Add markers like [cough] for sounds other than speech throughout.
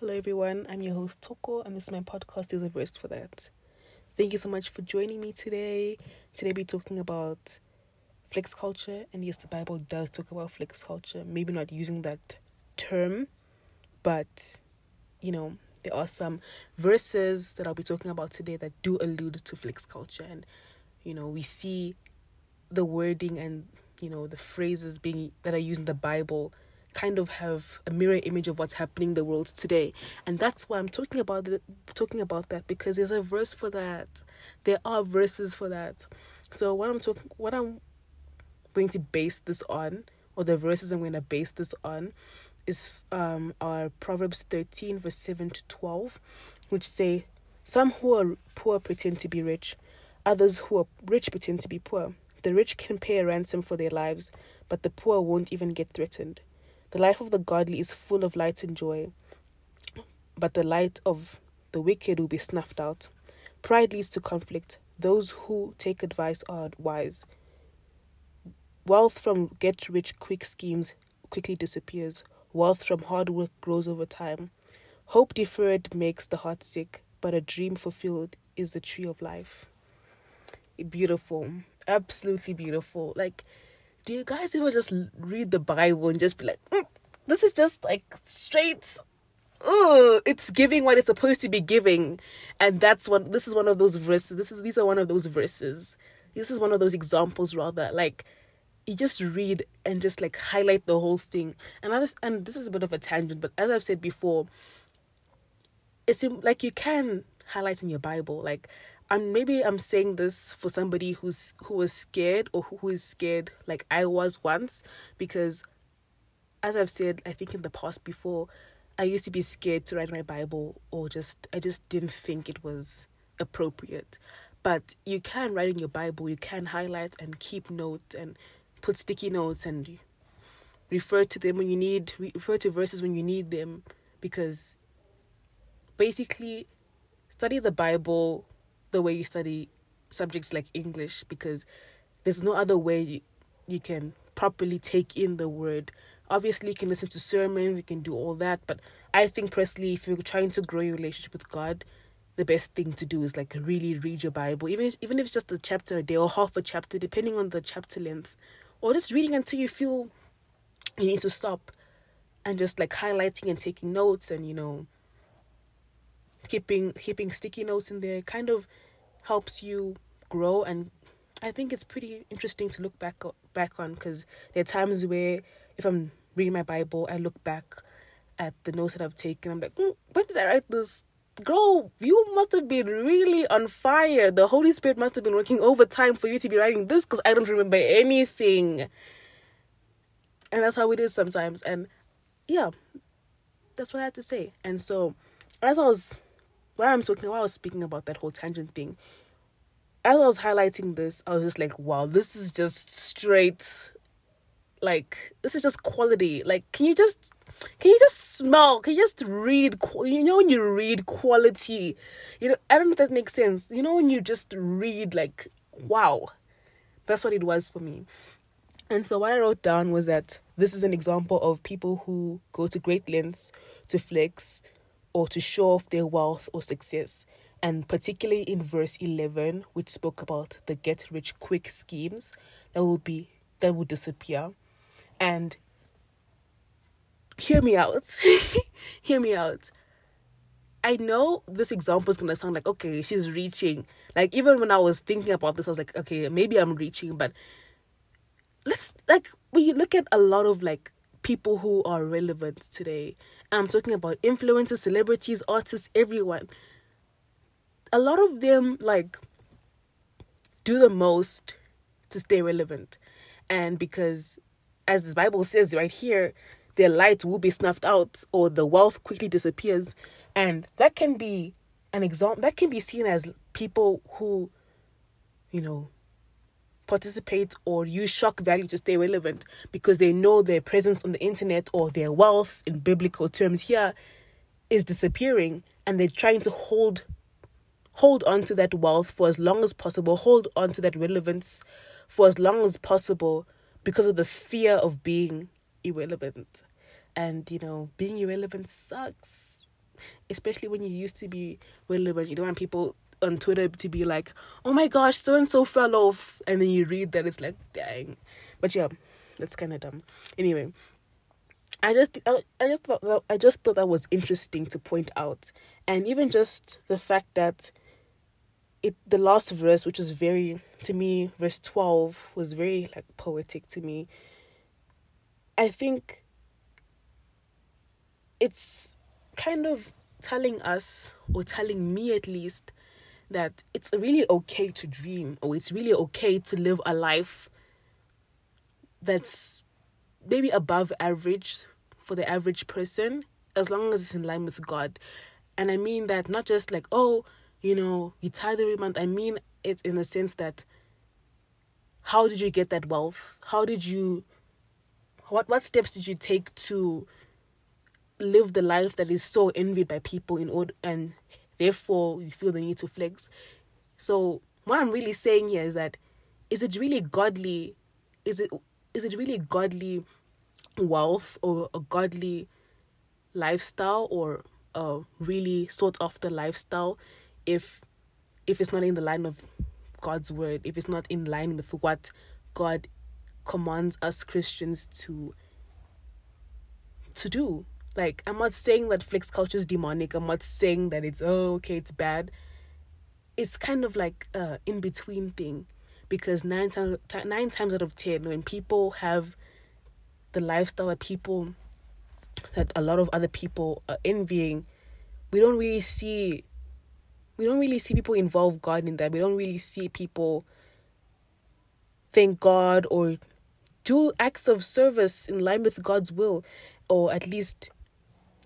Hello, everyone. I'm your host, Toko, and this is my podcast, Is a Verse for That. Thank you so much for joining me today. Today, we're talking about flex culture, and yes, the Bible does talk about flex culture. Maybe not using that term, but you know, there are some verses that I'll be talking about today that do allude to flex culture, and you know, we see the wording and you know the phrases being that are used in the Bible kind of have a mirror image of what's happening in the world today. And that's why i'm talking about it talking about that because there's a verse for that. There are verses for that. So what i'm talking what i'm going to base this on or the verses i'm going to base this on is um our proverbs 13 verse 7 to 12 which say some who are poor pretend to be rich others who are rich pretend to be poor. The rich can pay a ransom for their lives but the poor won't even get threatened the life of the godly is full of light and joy, but the light of the wicked will be snuffed out. Pride leads to conflict. Those who take advice are wise. Wealth from get rich quick schemes quickly disappears. Wealth from hard work grows over time. Hope deferred makes the heart sick, but a dream fulfilled is the tree of life. Beautiful. Absolutely beautiful. Like, do you guys ever just read the Bible and just be like, mm, this is just like straight oh it's giving what it's supposed to be giving. And that's what this is one of those verses this is these are one of those verses. This is one of those examples rather like you just read and just like highlight the whole thing. And I just, and this is a bit of a tangent but as i've said before it's like you can highlight in your bible like and maybe I'm saying this for somebody who's who was scared or who is scared like I was once because as I've said I think in the past before I used to be scared to write my Bible or just I just didn't think it was appropriate. But you can write in your Bible, you can highlight and keep notes and put sticky notes and refer to them when you need refer to verses when you need them because basically study the Bible the way you study subjects like English because there's no other way you, you can properly take in the word. Obviously, you can listen to sermons, you can do all that, but I think personally, if you're trying to grow your relationship with God, the best thing to do is like really read your Bible, even if, even if it's just a chapter a day or half a chapter, depending on the chapter length, or just reading until you feel you need to stop and just like highlighting and taking notes and you know keeping keeping sticky notes in there kind of helps you grow and I think it's pretty interesting to look back back on because there are times where if I'm reading my Bible, I look back at the notes that I've taken. I'm like, mm, when did I write this? Girl, you must have been really on fire. The Holy Spirit must have been working overtime for you to be writing this because I don't remember anything. And that's how it is sometimes. And yeah, that's what I had to say. And so, as I was while I'm talking, while I was speaking about that whole tangent thing, as I was highlighting this, I was just like, wow, this is just straight, like, this is just quality. Like, can you just, can you just smell, can you just read, you know, when you read quality, you know, I don't know if that makes sense. You know, when you just read, like, wow, that's what it was for me. And so what I wrote down was that this is an example of people who go to great lengths to flex or to show off their wealth or success. And particularly in verse 11, which spoke about the get rich quick schemes that will be that will disappear. And hear me out. [laughs] hear me out. I know this example is gonna sound like okay, she's reaching. Like even when I was thinking about this, I was like, okay, maybe I'm reaching, but let's like when you look at a lot of like people who are relevant today. I'm talking about influencers, celebrities, artists, everyone. A lot of them like do the most to stay relevant. And because as the Bible says right here, their light will be snuffed out or the wealth quickly disappears. And that can be an example that can be seen as people who, you know, participate or use shock value to stay relevant because they know their presence on the internet or their wealth in biblical terms here is disappearing and they're trying to hold hold on to that wealth for as long as possible hold on to that relevance for as long as possible because of the fear of being irrelevant. And you know being irrelevant sucks especially when you used to be relevant, you don't want people on Twitter to be like, "Oh my gosh, so and so fell off," and then you read that it's like, "Dang," but yeah, that's kind of dumb. Anyway, I just I, I just thought that, I just thought that was interesting to point out, and even just the fact that it the last verse, which was very to me, verse twelve was very like poetic to me. I think it's kind of telling us or telling me at least that it's really okay to dream or it's really okay to live a life that's maybe above average for the average person as long as it's in line with God. And I mean that not just like, oh, you know, you tithe every month. I mean it in the sense that how did you get that wealth? How did you what what steps did you take to live the life that is so envied by people in order and therefore you feel the need to flex. So what i'm really saying here is that is it really godly is it is it really godly wealth or a godly lifestyle or a really sought after lifestyle if if it's not in the line of god's word if it's not in line with what god commands us christians to to do like, I'm not saying that flex culture is demonic. I'm not saying that it's, oh, okay, it's bad. It's kind of like a in between thing. Because nine times, nine times out of ten, when people have the lifestyle that people, that a lot of other people are envying, we don't really see, we don't really see people involve God in that. We don't really see people thank God or do acts of service in line with God's will, or at least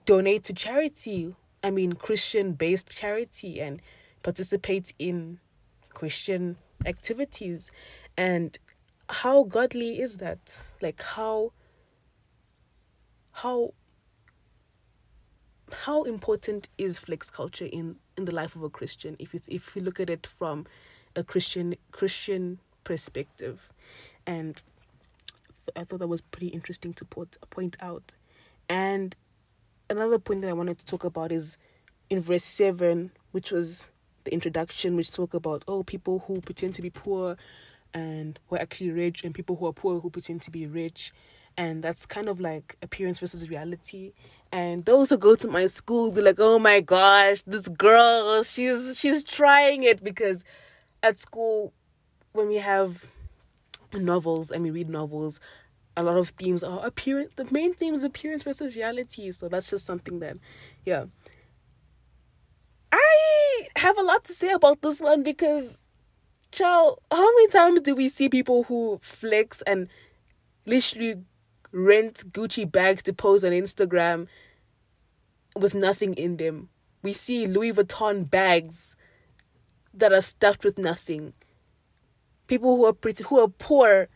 donate to charity. I mean, Christian based charity and participate in Christian activities. And how godly is that? Like, how, how, how important is flex culture in in the life of a Christian if you, if we look at it from a Christian Christian perspective and I thought that was pretty interesting to put, point out and another point that I wanted to talk about is in verse 7, which was the introduction, which talk about, oh, people who pretend to be poor and who are actually rich, and people who are poor who pretend to be rich. And that's kind of like appearance versus reality. And those who go to my school be like, oh my gosh, this girl, she's she's trying it because at school when we have novels and we read novels, a lot of themes are appearance the main theme is appearance versus reality so that's just something that yeah. I have a lot to say about this one because child how many times do we see people who flex and literally rent gucci bags to post on instagram with nothing in them? We see louis vuitton bags that are stuffed with nothing. People who are pretty who are poor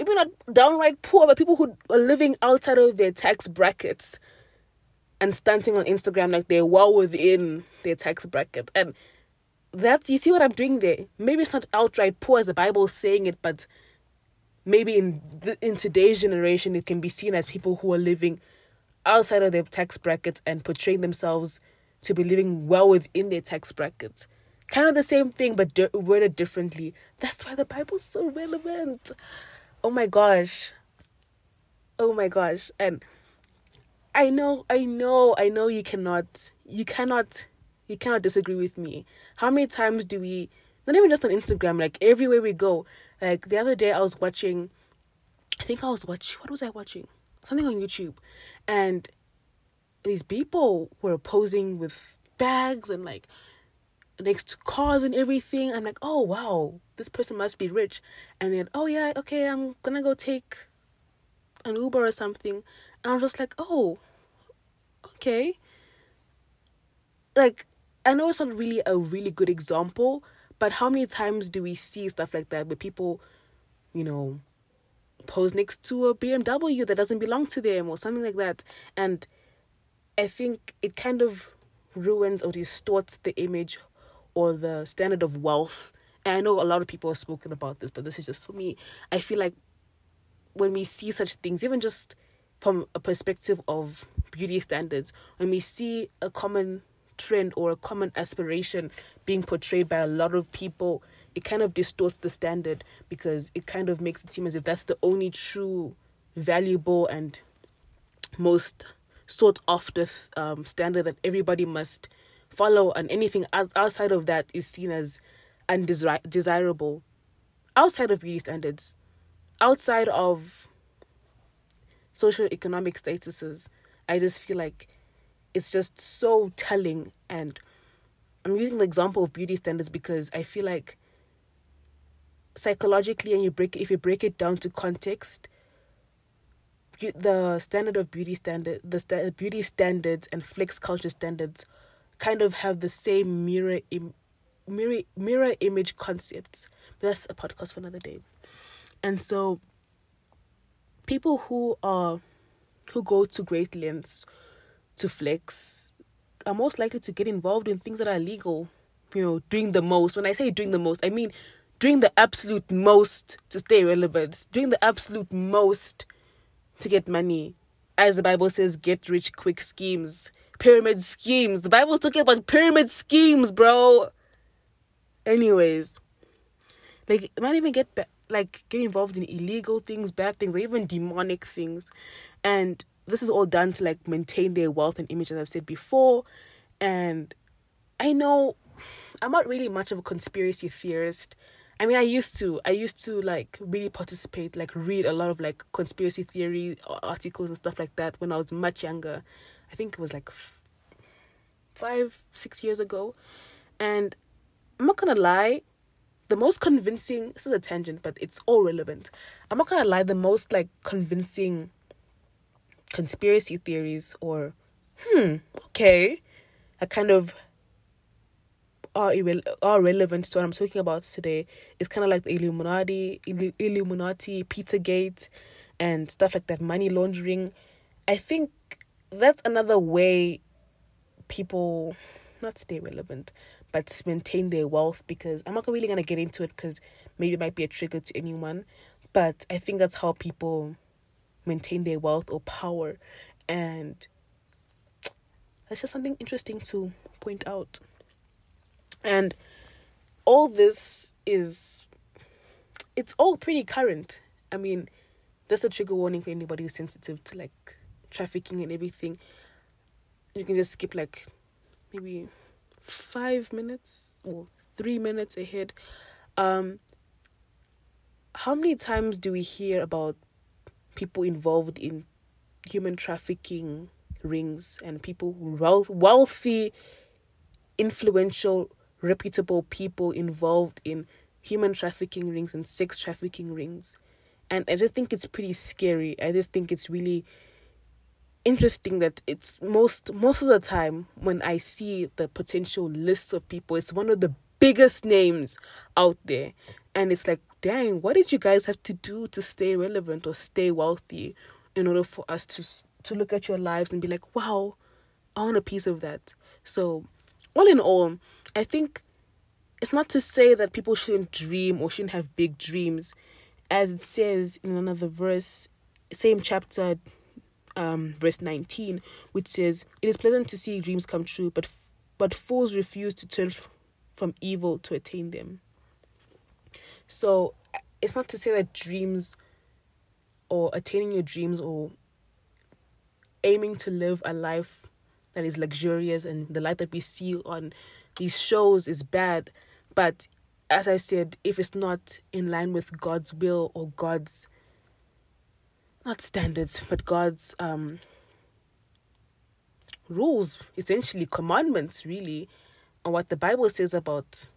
maybe not downright poor, but people who are living outside of their tax brackets and stunting on Instagram like they're well within their tax bracket. And that's, you see what I'm doing there? Maybe it's not outright poor as the Bible is saying it, but maybe in, the, in today's generation, it can be seen as people who are living outside of their tax brackets and portraying themselves to be living well within their tax brackets. Kind of the same thing, but worded differently. That's why the Bible's so relevant oh my gosh. Oh my gosh. And i know i know i know you cannot you cannot you cannot disagree with me. How many times do we not even just on instagram like everywhere we go. Like the other day i was watching i think i was watching what was i watching? Something on youtube. And these people were posing with bags and like next to cars and everything. I'm like, oh wow, this person must be rich. And then, oh yeah, okay, I'm gonna go take an Uber or something. And I'm just like, oh, okay. Like, I know it's not really a really good example, but how many times do we see stuff like that where people, you know, pose next to a BMW that doesn't belong to them or something like that? And I think it kind of ruins or distorts the image or the standard of wealth. And I know a lot of people have spoken about this, but this is just for me. I feel like when we see such things, even just from a perspective of beauty standards, when we see a common trend or a common aspiration being portrayed by a lot of people, it kind of distorts the standard because it kind of makes it seem as if that's the only true, valuable, and most sought after um, standard that everybody must follow, and anything outside of that is seen as undesirable. Outside of beauty standards, outside of social economic statuses, I just feel like it's just so telling. And I'm using the example of beauty standards because I feel like psychologically, and you break if you break it down to context, the standard of beauty standard, the st- beauty standards and flex culture standards, kind of have the same mirror Im- mirror mirror image concepts. That's a podcast for another day. And so, people who are who go to great lengths to flex are most likely to get involved in things that are illegal. You know, doing the most. When I say doing the most, I mean doing the absolute most to stay relevant, doing the absolute most to get money. As the Bible says, get rich quick schemes, pyramid schemes. The Bible's talking about pyramid schemes, bro. Anyways, like, might even get like get involved in illegal things, bad things, or even demonic things, and this is all done to like maintain their wealth and image, as I've said before. And I know I'm not really much of a conspiracy theorist. I mean, I used to. I used to like really participate, like read a lot of like conspiracy theory uh, articles and stuff like that when I was much younger. I think it was like f- five, six years ago. And I'm not gonna lie, the most convincing. This is a tangent, but it's all relevant. I'm not gonna lie. The most like convincing conspiracy theories or hmm okay, a kind of are irre- are relevant to what I'm talking about today is kind of like the Illuminati, Illu- Illuminati, Pizzagate, and stuff like that, money laundering. I think that's another way people not stay relevant, but maintain their wealth. Because I'm not really gonna get into it because maybe it might be a trigger to anyone, but I think that's how people maintain their wealth or power, and that's just something interesting to point out. And all this is it's all pretty current. I mean, just a trigger warning for anybody who's sensitive to like trafficking and everything. You can just skip like maybe five minutes or three minutes ahead. Um how many times do we hear about people involved in human trafficking rings and people wealth, wealthy influential reputable people involved in human trafficking rings and sex trafficking rings. And I just think it's pretty scary. I just think it's really interesting that it's most most of the time when I see the potential lists of people, it's one of the biggest names out there. And it's like, dang, what did you guys have to do to stay relevant or stay wealthy in order for us to to look at your lives and be like, wow, I want a piece of that. So all in all, I think it's not to say that people shouldn't dream or shouldn't have big dreams. As it says in another verse, same chapter, um, verse 19, which says, It is pleasant to see dreams come true, but, but fools refuse to turn from evil to attain them. So it's not to say that dreams or attaining your dreams or aiming to live a life that is luxurious and the life that we see on these shows is bad. But as I said, if it's not in line with God's will or God's not standards, but God's um rules, essentially commandments, really, and what the Bible says about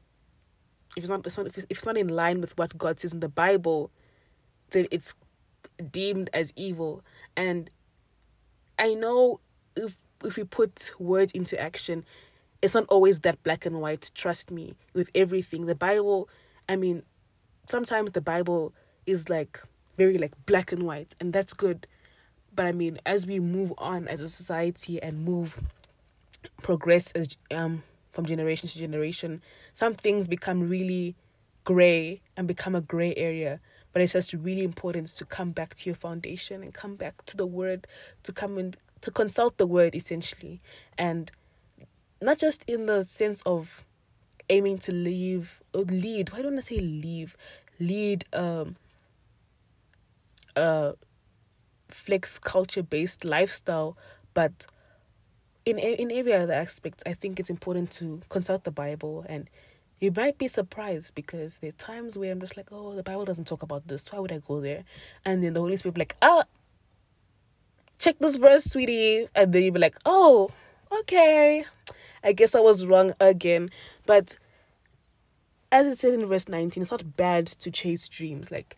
if it's not, it's not if, it's, if it's not in line with what God says in the Bible, then it's deemed as evil. And I know if if we put words into action, it's not always that black and white. Trust me, with everything. The Bible, I mean, sometimes the Bible is like very like black and white, and that's good. But I mean, as we move on as a society and move, progress as um from generation to generation, some things become really gray and become a gray area. but it's just really important to come back to your foundation and come back to the word, to come and to consult the word essentially, and not just in the sense of aiming to leave or lead. Why don't I say leave? Lead um a flex culture based lifestyle, but in in every other aspect, I think it's important to consult the Bible and you might be surprised because there are times where I'm just like, oh, the Bible doesn't talk about this. Why would I go there? And then the Holy Spirit be like, ah, check this verse, sweetie. And then you'd be like, oh, okay. I guess I was wrong again. But as it says in verse 19, it's not bad to chase dreams. Like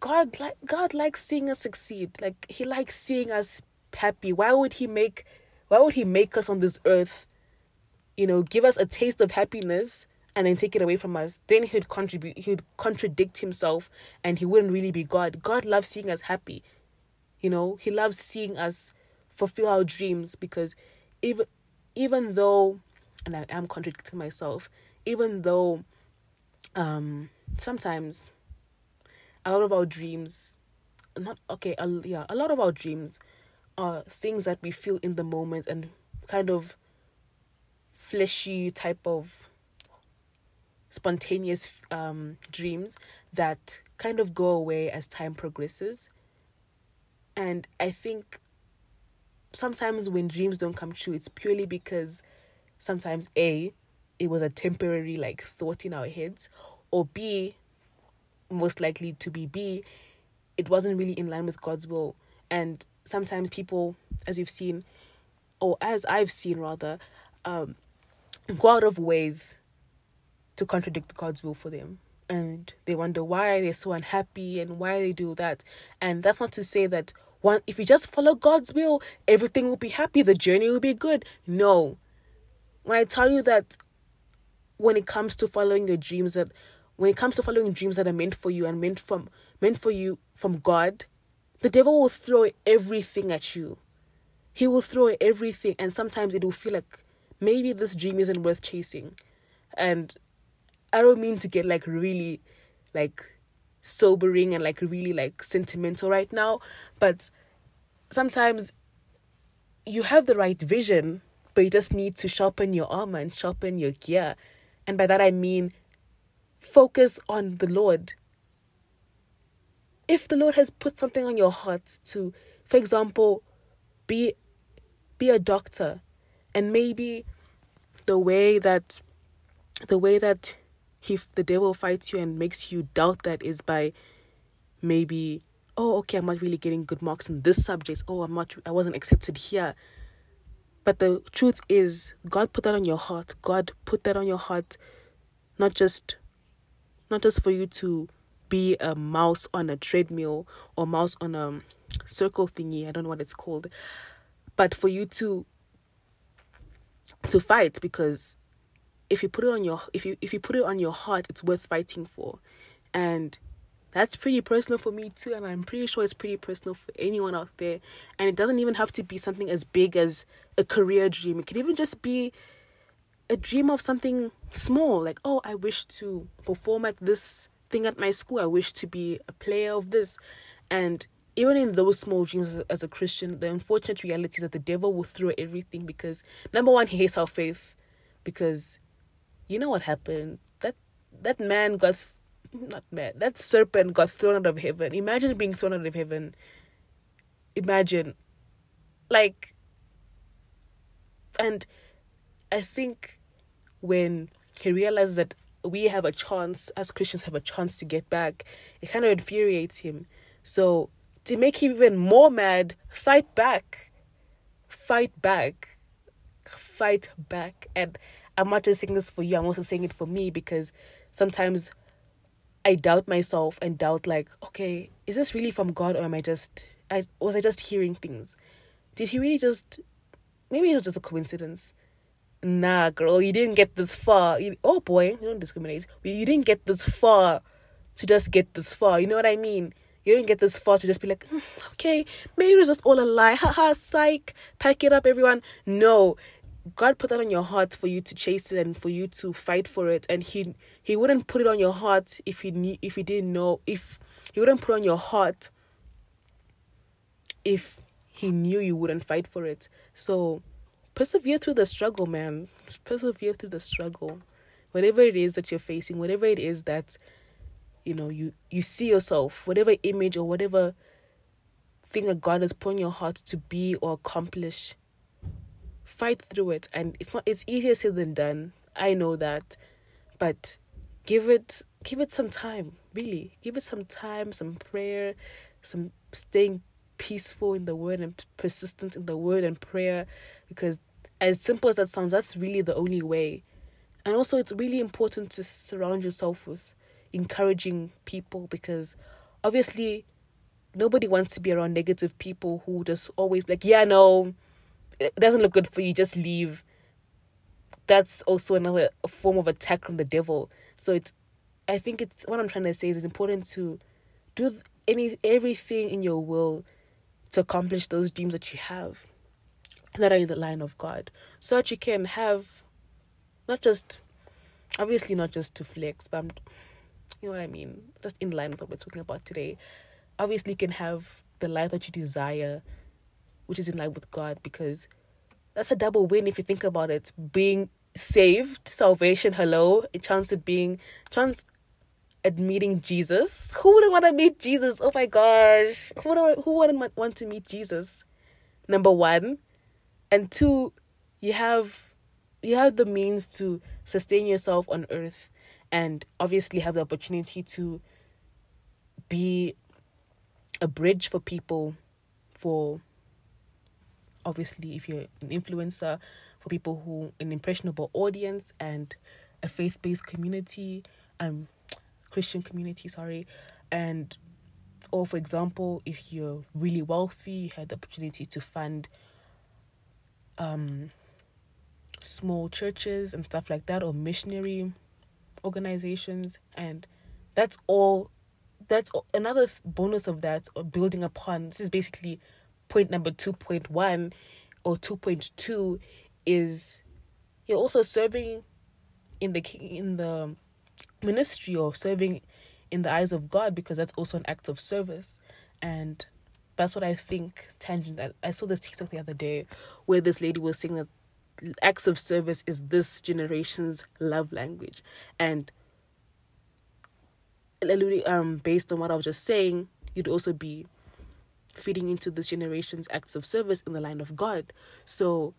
God like God likes seeing us succeed. Like he likes seeing us happy. Why would he make why would he make us on this earth, you know, give us a taste of happiness and then take it away from us, then he'd contribute he'd contradict himself and he wouldn't really be God. God loves seeing us happy. You know, he loves seeing us fulfill our dreams because even even though and I am contradicting myself, even though um sometimes a lot of our dreams not okay, a, yeah, a lot of our dreams are things that we feel in the moment and kind of fleshy type of spontaneous um, dreams that kind of go away as time progresses. And I think sometimes when dreams don't come true, it's purely because sometimes A, it was a temporary like thought in our heads, or B, most likely to be B, it wasn't really in line with God's will. And sometimes people, as you've seen, or as I've seen rather, um, go out of ways to contradict God's will for them. And they wonder why they're so unhappy and why they do that. And that's not to say that one if you just follow God's will, everything will be happy, the journey will be good. No. When I tell you that when it comes to following your dreams that when it comes to following dreams that are meant for you and meant from meant for you from God, the devil will throw everything at you. He will throw everything and sometimes it will feel like maybe this dream isn't worth chasing. And I don't mean to get like really like sobering and like really like sentimental right now, but sometimes you have the right vision, but you just need to sharpen your armor and sharpen your gear. And by that I mean focus on the Lord. If the Lord has put something on your heart to, for example, be be a doctor and maybe the way that the way that he the devil fights you and makes you doubt that is by maybe oh okay i'm not really getting good marks in this subject. Oh i'm not i wasn't accepted here. But the truth is god put that on your heart. God put that on your heart not just not just for you to be a mouse on a treadmill or mouse on a circle thingy i don't know what it's called but for you to to fight because if you put it on your if you if you put it on your heart it's worth fighting for. And that's pretty personal for me too and i'm pretty sure it's pretty personal for anyone out there. And it doesn't even have to be something as big as a career dream. It can even just be a dream of something small like oh i wish to perform at this thing at my school i wish to be a player of this and even in those small dreams as a christian the unfortunate reality is that the devil will throw everything because number one he hates our faith because you know what happened? That that man got not man, that serpent got thrown out of heaven. Imagine being thrown out of heaven. Imagine. Like and I think when he realizes that we have a chance, as Christians have a chance to get back, it kind of infuriates him. So to make him even more mad, fight back. Fight back. Fight back. And I'm not just saying this for you, I'm also saying it for me because sometimes I doubt myself and doubt like, okay, is this really from God or am I just I was I just hearing things? Did he really just maybe it was just a coincidence? Nah, girl, you didn't get this far. You, oh boy, you don't discriminate. You didn't get this far to just get this far. You know what I mean? You didn't get this far to just be like, mm, okay, maybe it was just all a lie. Haha, psych. Pack it up, everyone. No, God put that on your heart for you to chase it and for you to fight for it, and He He wouldn't put it on your heart if He knew, if He didn't know if He wouldn't put on your heart if he knew you wouldn't fight for it. So persevere through the struggle, man. Persevere through the struggle. Whatever it is that you're facing, whatever it is that you know you you see yourself, whatever image or whatever thing that God has put in your heart to be or accomplish, fight through it. And it's not it's easier said than done. I know that. But give it give it some time, really. Give it some time, some prayer, some staying peaceful in the word and persistent in the word and prayer because as simple as that sounds that's really the only way. And also it's really important to surround yourself with encouraging people because obviously nobody wants to be around negative people who just always like yeah no it doesn't look good for you just leave. That's also another form of attack from the devil. So it's i think it's what i'm trying to say is it's important to do any everything in your will to accomplish those dreams that you have that are in the line of God. So that you can have not just obviously not just to flex, but you know what I mean? Just in line with what we're talking about today. Obviously you can have the life that you desire, which is in line with God, because that's a double win if you think about it. Being saved, salvation, hello, a chance at being chance at meeting Jesus. Who wouldn't want to meet Jesus? Oh my gosh. Who wouldn't, who wouldn't want to meet Jesus? Number one. And two, you have you have the means to sustain yourself on earth and obviously have the opportunity to be a bridge for people for obviously if you're an influencer for people who an impressionable audience and a faith-based community um Christian community, sorry, and or for example, if you're really wealthy, you had the opportunity to fund um small churches and stuff like that or missionary organizations and that's all that's another bonus of that or building upon this is basically point number 2.1 or 2.2 is you're also serving in the king in the ministry or serving in the eyes of God because that's also an act of service. And that's what I think tangent I, I saw this TikTok the other day where this lady was saying that acts of service is this generation's love language. And um based on what I was just saying, you'd also be feeding into this generation's acts of service in the line of God. So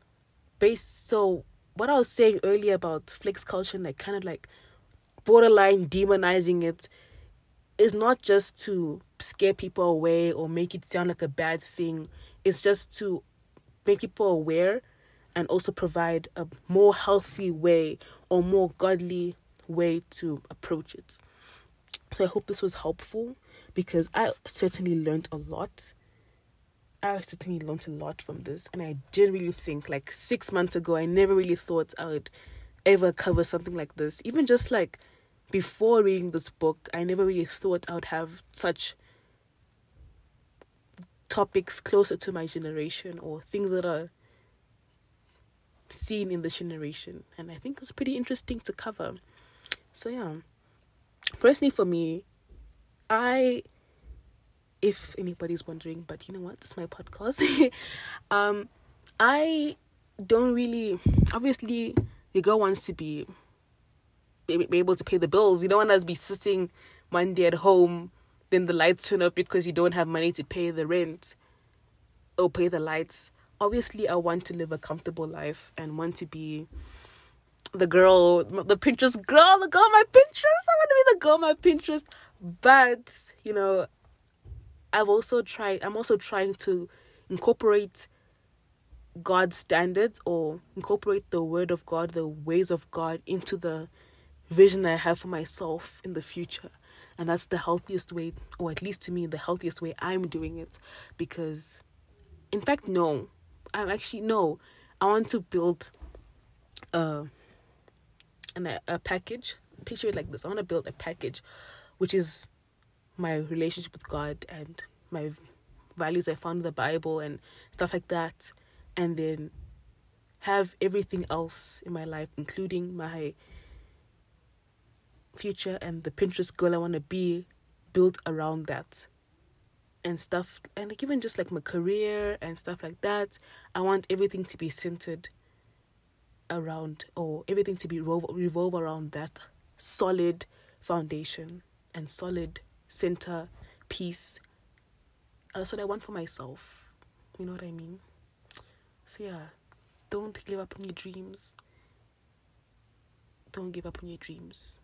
based so what I was saying earlier about flex culture and like kind of like borderline demonizing it is not just to scare people away or make it sound like a bad thing. It's just to make people aware and also provide a more healthy way or more godly way to approach it. So I hope this was helpful because I certainly learned a lot. I certainly learned a lot from this, and I didn't really think like six months ago. I never really thought I would ever cover something like this. Even just like before reading this book, I never really thought I would have such topics closer to my generation or things that are seen in this generation. And I think it was pretty interesting to cover. So, yeah. Personally, for me, I, if anybody's wondering, but you know what, this is my podcast. [laughs] um, I don't really, obviously, the girl wants to be be able to pay the bills. You don't want to be sitting Monday at home, then the lights turn off because you don't have money to pay the rent or pay the lights. Obviously, I want to live a comfortable life and want to be the girl, the Pinterest girl, the girl my Pinterest. I want to be the girl my Pinterest. But, you know, I've also tried, I'm also trying to incorporate God's standards or incorporate the word of God, the ways of God into the vision that I have for myself in the future. And that's the healthiest way, or at least to me, the healthiest way I'm doing it. Because, in fact, no, I'm actually, no, I want to build a, an, a package. Picture it like this I want to build a package, which is my relationship with God and my values I found in the Bible and stuff like that. And then have everything else in my life, including my future and the Pinterest girl I want to be built around that. And stuff and like even just like my career and stuff like that i want everything to be centered around or everything to be revolve, revolve around that solid foundation and solid center piece. That's what i want for myself. You know what i mean? So yeah. Don't give up on your dreams. Don't give up on your dreams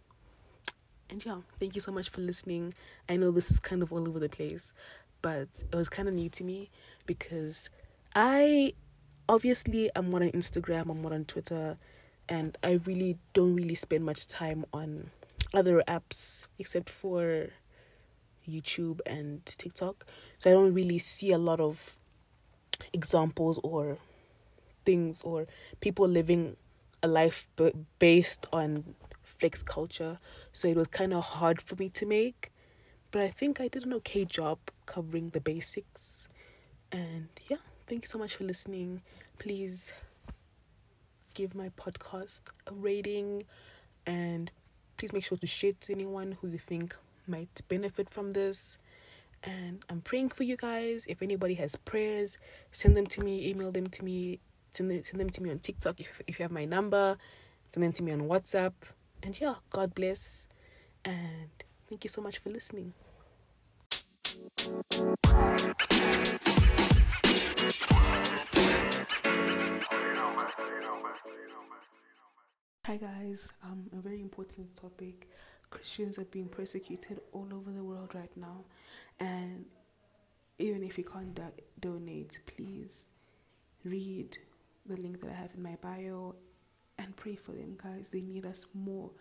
and yeah thank you so much for listening i know this is kind of all over the place but it was kind of new to me because I obviously I'm more on Instagram, I'm more on Twitter, and I really don't really spend much time on other apps except for YouTube and TikTok. So I don't really see a lot of examples or things or people living a life based on flex culture. So it was kind of hard for me to make but I think I did an okay job covering the basics. And yeah, thank you so much for listening. Please give my podcast a rating and please make sure to share to anyone who you think might benefit from this. And I'm praying for you guys. If anybody has prayers, send them to me, email them to me, send them, send them to me on TikTok if, if you have my number, send them to me on WhatsApp. And yeah, God bless. And Thank you so much for listening. Hi guys, um, a very important topic. Christians are being persecuted all over the world right now, and even if you can't do- donate, please read the link that I have in my bio and pray for them, guys. They need us more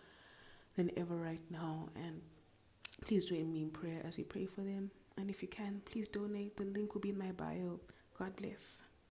than ever right now, and Please join me in prayer as we pray for them. And if you can, please donate. The link will be in my bio. God bless.